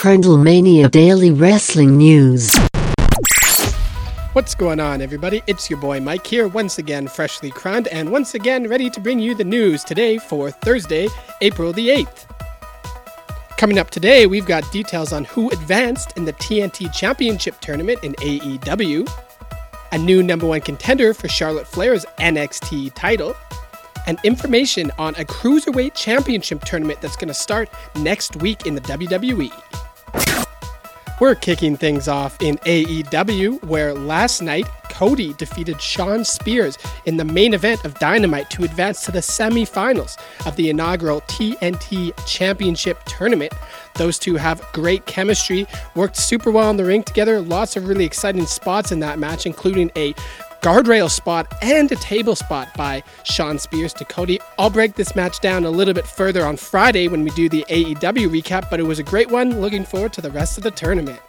Crundlemania Daily Wrestling News. What's going on, everybody? It's your boy Mike here, once again freshly cruned, and once again ready to bring you the news today for Thursday, April the 8th. Coming up today, we've got details on who advanced in the TNT Championship Tournament in AEW, a new number one contender for Charlotte Flair's NXT title, and information on a Cruiserweight Championship tournament that's going to start next week in the WWE. We're kicking things off in AEW, where last night Cody defeated Shawn Spears in the main event of Dynamite to advance to the semifinals of the inaugural TNT Championship Tournament. Those two have great chemistry, worked super well in the ring together, lots of really exciting spots in that match, including a guardrail spot and a table spot by Shawn Spears to Cody. I'll break this match down a little bit further on Friday when we do the AEW recap, but it was a great one. Looking forward to the rest of the tournament.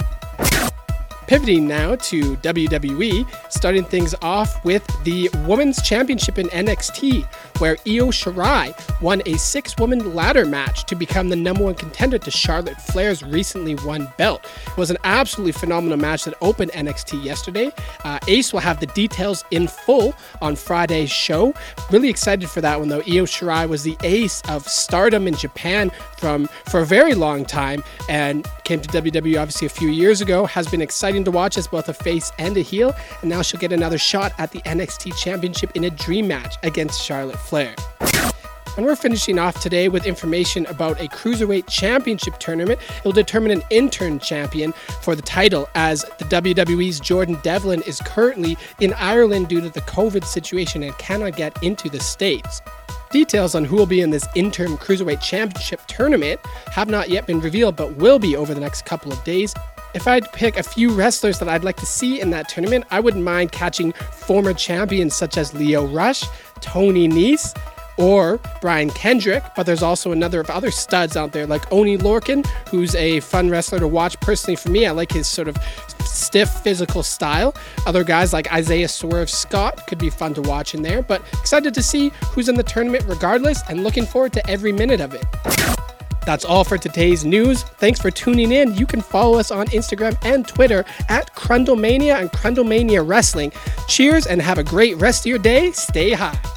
Pivoting now to WWE, starting things off with the Women's Championship in NXT, where Io Shirai won a six woman ladder match to become the number one contender to Charlotte Flair's recently won belt. It was an absolutely phenomenal match that opened NXT yesterday. Uh, Ace will have the details in full on Friday's show. Really excited for that one though. Io Shirai was the ace of stardom in Japan from for a very long time and came to WWE obviously a few years ago. Has been exciting to watch as both a face and a heel, and now she'll get another shot at the NXT Championship in a dream match against Charlotte Flair. And we're finishing off today with information about a Cruiserweight Championship tournament. It will determine an interim champion for the title, as the WWE's Jordan Devlin is currently in Ireland due to the COVID situation and cannot get into the States. Details on who will be in this interim Cruiserweight Championship tournament have not yet been revealed, but will be over the next couple of days. If I'd pick a few wrestlers that I'd like to see in that tournament, I wouldn't mind catching former champions such as Lio Rush, Tony Nese, or Brian Kendrick, but there's also another of other studs out there like Oney Lorcan, who's a fun wrestler to watch personally for me. I like his sort of stiff physical style. Other guys like Isaiah Swerve Scott could be fun to watch in there, but excited to see who's in the tournament regardless and looking forward to every minute of it. That's all for today's news. Thanks for tuning in. You can follow us on Instagram and Twitter at Crundlemania and Crundlemania Wrestling. Cheers and have a great rest of your day. Stay high.